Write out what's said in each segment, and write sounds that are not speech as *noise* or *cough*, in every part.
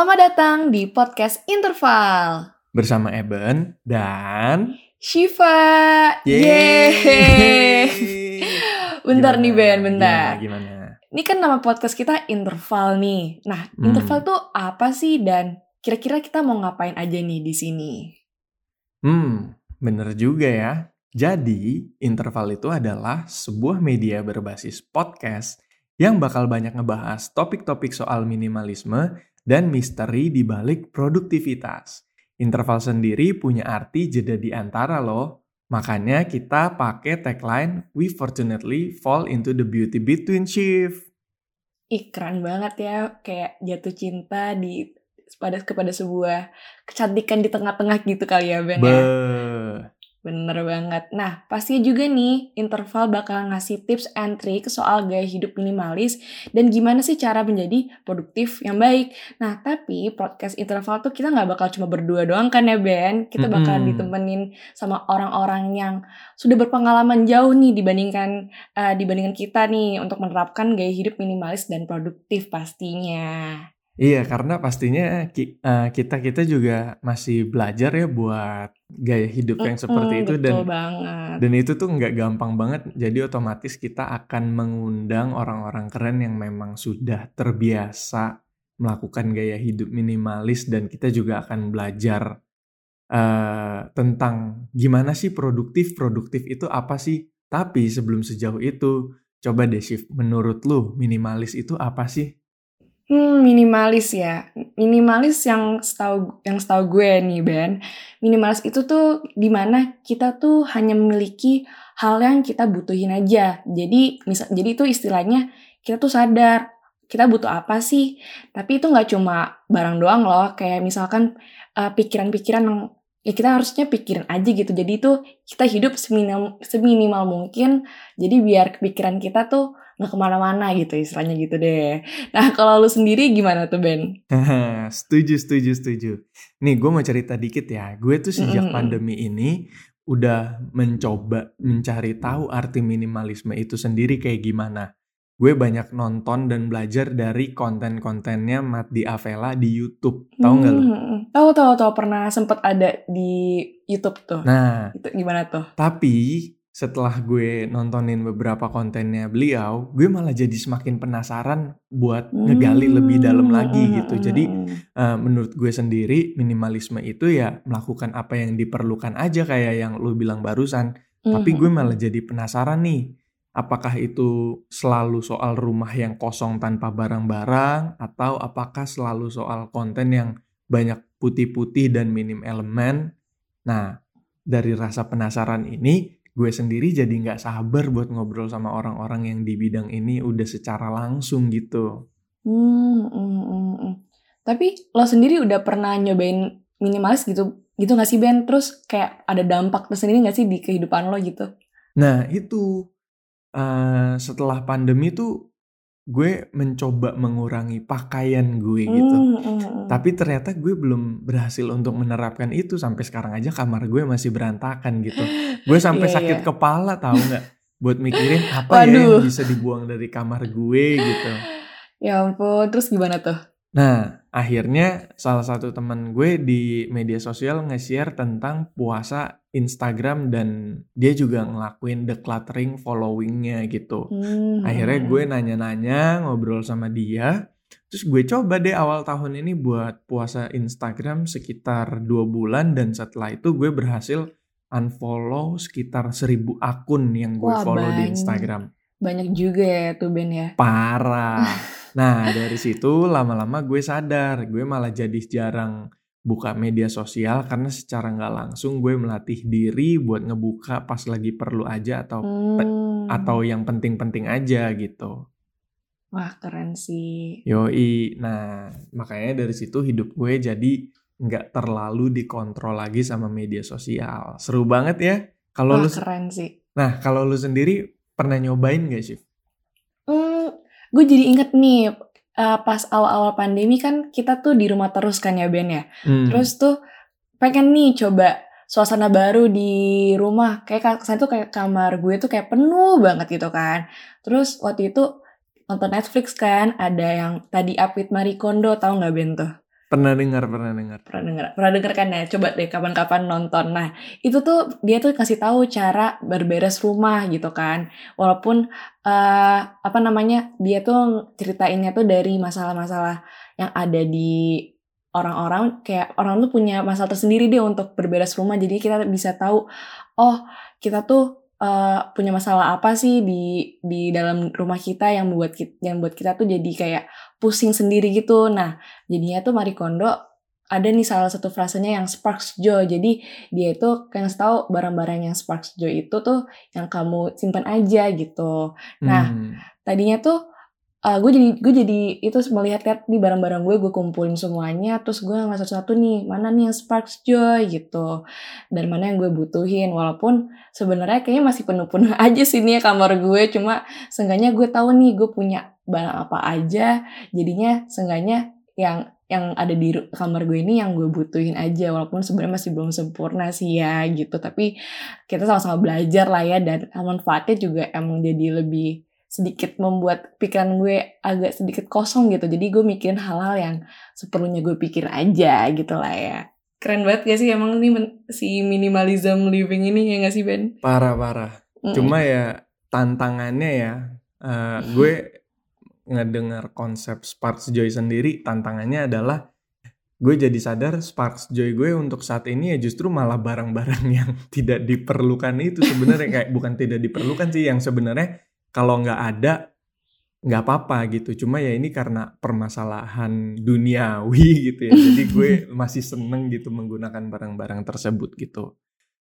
Selamat datang di podcast Interval bersama Eben dan Shiva. Yeay. *laughs* Bentar nih Ben, bentar. Gimana, gimana? Ini kan nama podcast kita Interval nih. Nah, Hmm. Interval tuh apa sih dan kira-kira kita mau ngapain aja nih di sini? Hmm, bener juga ya. Jadi, Interval itu adalah sebuah media berbasis podcast yang bakal banyak ngebahas topik-topik soal minimalisme dan misteri di balik produktivitas. Interval sendiri punya arti jeda di antara loh. Makanya kita pakai tagline We fortunately fall into the beauty between shift. Ih, keren banget ya, kayak jatuh cinta di pada kepada sebuah kecantikan di tengah-tengah gitu kali ya Ben Be ya. Bener banget. Nah, pastinya juga nih, Interval bakal ngasih tips and trick soal gaya hidup minimalis dan gimana sih cara menjadi produktif yang baik. Nah, tapi podcast Interval tuh kita nggak bakal cuma berdua doang kan ya, Ben? Kita bakal Mm-mm. ditemenin sama orang-orang yang sudah berpengalaman jauh nih dibandingkan eh, dibandingkan kita nih untuk menerapkan gaya hidup minimalis dan produktif pastinya. Iya, karena pastinya eh, kita-kita juga masih belajar ya buat gaya hidup yang seperti itu betul dan banget. dan itu tuh nggak gampang banget. Jadi otomatis kita akan mengundang orang-orang keren yang memang sudah terbiasa melakukan gaya hidup minimalis dan kita juga akan belajar eh, tentang gimana sih produktif produktif itu apa sih. Tapi sebelum sejauh itu, coba deh Shift, menurut lu minimalis itu apa sih? Hmm, minimalis ya. Minimalis yang setahu yang setahu gue nih Ben. Minimalis itu tuh di mana kita tuh hanya memiliki hal yang kita butuhin aja. Jadi misal jadi itu istilahnya kita tuh sadar kita butuh apa sih. Tapi itu nggak cuma barang doang loh. Kayak misalkan eh, pikiran-pikiran yang ya kita harusnya pikirin aja gitu. Jadi itu kita hidup seminimal, seminimal mungkin. Jadi biar pikiran kita tuh nggak ke mana-mana gitu istilahnya gitu deh. Nah, kalau lu sendiri gimana tuh, Ben? *laughs* setuju, setuju, setuju. Nih, gue mau cerita dikit ya. Gue tuh sejak Mm-mm. pandemi ini udah mencoba mencari tahu arti minimalisme itu sendiri kayak gimana. Gue banyak nonton dan belajar dari konten-kontennya Mati Avela di YouTube. Tahu nggak lo? Hmm, Tahu, tahu, tahu. Pernah sempet ada di YouTube tuh. Nah, Itu gimana tuh? tapi setelah gue nontonin beberapa kontennya beliau, gue malah jadi semakin penasaran buat ngegali lebih dalam lagi Hmm, gitu. hmm, Jadi hmm. Uh, menurut gue sendiri minimalisme itu ya melakukan apa yang diperlukan aja kayak yang lu bilang barusan. Tapi Hmm, gue hmm, malah jadi penasaran nih, apakah itu selalu soal rumah yang kosong tanpa barang-barang atau apakah selalu soal konten yang banyak putih-putih dan minim elemen? Nah, dari rasa penasaran ini, gue sendiri jadi nggak sabar buat ngobrol sama orang-orang yang di bidang ini udah secara langsung gitu. Hmm, hmm, hmm, hmm. Tapi lo sendiri udah pernah nyobain minimalis gitu gitu gak sih Ben? Terus kayak ada dampak tersendiri gak sih di kehidupan lo gitu? Nah, itu eh, setelah pandemi tuh gue mencoba mengurangi pakaian gue gitu. Hmm, hmm, hmm. Tapi ternyata gue belum berhasil untuk menerapkan itu sampai sekarang aja kamar gue masih berantakan gitu. Gue *laughs* sampai Iya, sakit iya. kepala tahu nggak? Buat mikirin apa ya Waduh. yang bisa dibuang dari kamar gue gitu. Ya ampun, terus gimana tuh? Nah, akhirnya salah satu teman gue di media sosial nge-share tentang puasa Instagram dan dia juga ngelakuin decluttering followingnya gitu. Hmm, Akhirnya hmm, gue nanya-nanya, ngobrol sama dia. Terus gue coba deh awal tahun ini buat puasa Instagram sekitar dua bulan dan setelah itu gue berhasil unfollow sekitar seribu akun yang gue Wah, follow di banyak. Instagram. Banyak juga ya tuh Ben ya. Parah. *laughs* Nah dari situ lama-lama gue sadar, gue malah jadi jarang buka media sosial karena secara nggak langsung gue melatih diri buat ngebuka pas lagi perlu aja atau Hmm. atau yang penting-penting aja gitu. Wah keren sih. Yoi, nah makanya dari situ hidup gue jadi nggak terlalu dikontrol lagi sama media sosial. Seru banget ya. Kalau lu, keren sih. nah kalau lu sendiri pernah nyobain gak sih? Gue jadi inget nih eh, pas awal-awal pandemi kan kita tuh di rumah terus kan ya Ben ya. Hmm. Terus tuh pengen nih coba suasana baru di rumah. Kayak kesan tuh kayak kamar gue tuh kayak penuh banget gitu kan. Terus waktu itu nonton Netflix kan ada yang tadi Up with Marie Kondo tahu nggak Ben tuh? Pernah dengar, pernah dengar. Pernah dengar, pernah dengar kan ya? Coba deh kapan-kapan nonton. Nah, itu tuh dia tuh kasih tahu cara berberes rumah gitu kan. Walaupun uh, apa namanya? Dia tuh ceritainnya tuh dari masalah-masalah yang ada di orang-orang kayak orang tuh punya masalah tersendiri deh untuk berberes rumah. Jadi kita bisa tahu oh, kita tuh uh, punya masalah apa sih di di dalam rumah kita yang membuat kita, yang buat kita tuh jadi kayak pusing sendiri gitu. Nah, jadinya tuh Marie Kondo ada nih salah satu frasenya yang sparks joy. Jadi dia itu kayak tahu barang-barang yang sparks joy itu tuh yang kamu simpan aja gitu. Nah, hmm. tadinya tuh uh, gue jadi gue jadi itu melihat lihat di barang-barang gue gue kumpulin semuanya terus gue ngeliat satu-satu nih mana nih yang sparks joy? gitu. Dan mana yang gue butuhin walaupun sebenarnya kayaknya masih penuh-penuh *laughs* aja sih nih kamar gue cuma seenggaknya gue tahu nih gue punya barang apa aja jadinya seenggaknya yang yang ada di kamar gue ini yang gue butuhin aja walaupun sebenarnya masih belum sempurna sih ya gitu. Tapi kita sama-sama belajar lah ya dan manfaatnya juga emang jadi lebih sedikit membuat pikiran gue agak sedikit kosong gitu. Jadi gue mikirin hal-hal yang seperlunya gue pikir aja gitu lah ya. Keren banget gak sih emang nih si minimalism living ini ya gak sih Ben? Parah-parah. Mm -mm. Cuma ya tantangannya ya, uh, gue ngedengar konsep Sparks Joy sendiri, tantangannya adalah gue jadi sadar Sparks Joy gue untuk saat ini ya justru malah barang-barang *laughs* yang tidak diperlukan itu sebenarnya kayak bukan tidak diperlukan sih yang sebenarnya kalau nggak ada nggak apa-apa gitu. Cuma ya ini karena permasalahan duniawi *laughs* gitu ya. Jadi gue *laughs* masih seneng gitu menggunakan barang-barang tersebut gitu.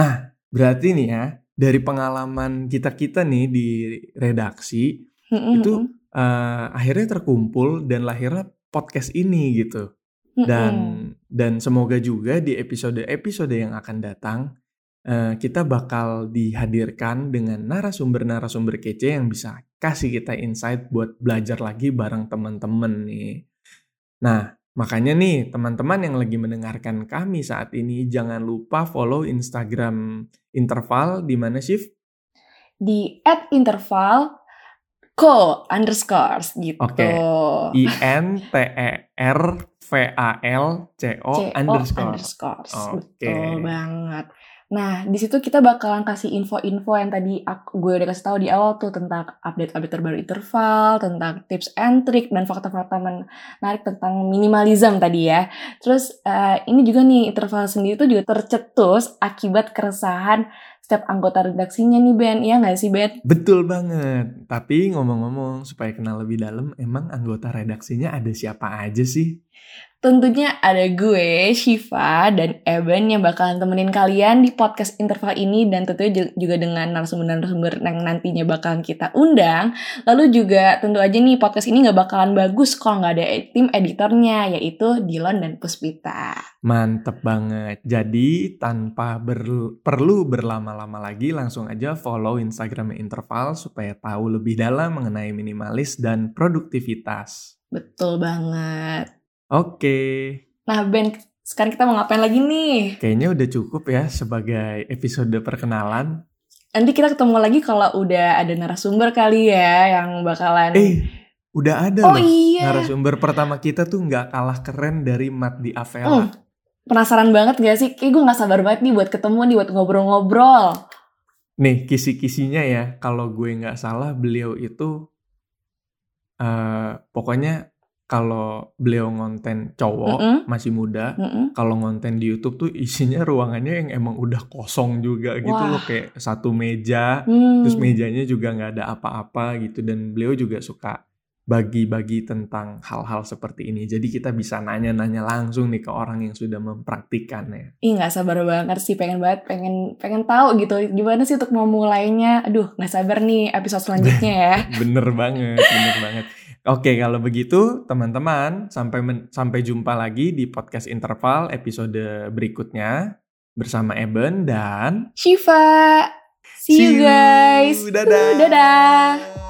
Nah berarti nih ya dari pengalaman kita kita nih di redaksi itu uh, akhirnya terkumpul dan lahirnya podcast ini gitu. Dan dan semoga juga di episode-episode yang akan datang kita bakal dihadirkan dengan narasumber-narasumber kece yang bisa kasih kita insight buat belajar lagi bareng teman-teman nih. Nah, makanya nih teman-teman yang lagi mendengarkan kami saat ini jangan lupa follow Instagram Interval di mana Shift? Di at interval co underscores gitu. Oke. Okay. I N T E R V A L C O underscore. underscores. Okay. Betul banget. Nah, di situ kita bakalan kasih info-info yang tadi aku, gue udah kasih tahu di awal tuh tentang update-update terbaru interval, tentang tips and trick dan fakta-fakta menarik tentang minimalism tadi ya. Terus uh, ini juga nih interval sendiri tuh juga tercetus akibat keresahan setiap anggota redaksinya nih Ben, iya nggak sih Ben? Betul banget. Tapi ngomong-ngomong supaya kenal lebih dalam, emang anggota redaksinya ada siapa aja sih? Tentunya ada gue, Shiva, dan Eben yang bakalan temenin kalian di podcast interval ini dan tentunya juga dengan narasumber-narasumber yang nantinya bakalan kita undang. Lalu juga tentu aja nih podcast ini gak bakalan bagus kalau nggak ada tim editornya yaitu Dilon dan Puspita. Mantep banget. Jadi tanpa ber perlu berlama-lama lagi langsung aja follow Instagram interval supaya tahu lebih dalam mengenai minimalis dan produktivitas. Betul banget. Oke. Nah Ben, sekarang kita mau ngapain lagi nih? Kayaknya udah cukup ya sebagai episode perkenalan. Nanti kita ketemu lagi kalau udah ada narasumber kali ya yang bakalan... Eh, udah ada oh, loh. Iya. Narasumber pertama kita tuh nggak kalah keren dari Mat di Avela. Hmm, penasaran banget gak sih? Kayak gue gak sabar banget nih buat ketemu nih, buat ngobrol-ngobrol. Nih, kisi-kisinya ya, kalau gue nggak salah beliau itu uh, pokoknya kalau beliau ngonten cowok mm -mm. masih muda, mm -mm. kalau ngonten di YouTube tuh isinya ruangannya yang emang udah kosong juga gitu Wah. loh kayak satu meja, mm. terus mejanya juga nggak ada apa-apa gitu dan beliau juga suka bagi-bagi tentang hal-hal seperti ini. Jadi kita bisa nanya-nanya langsung nih ke orang yang sudah mempraktikannya. Ih nggak sabar banget sih, pengen banget, pengen pengen tahu gitu gimana sih untuk memulainya. Aduh nggak sabar nih episode selanjutnya ya. *laughs* bener banget, bener banget. Oke, kalau begitu teman-teman sampai sampai jumpa lagi di podcast interval episode berikutnya bersama Eben dan Shiva. See, See you guys. Dadah. Dadah.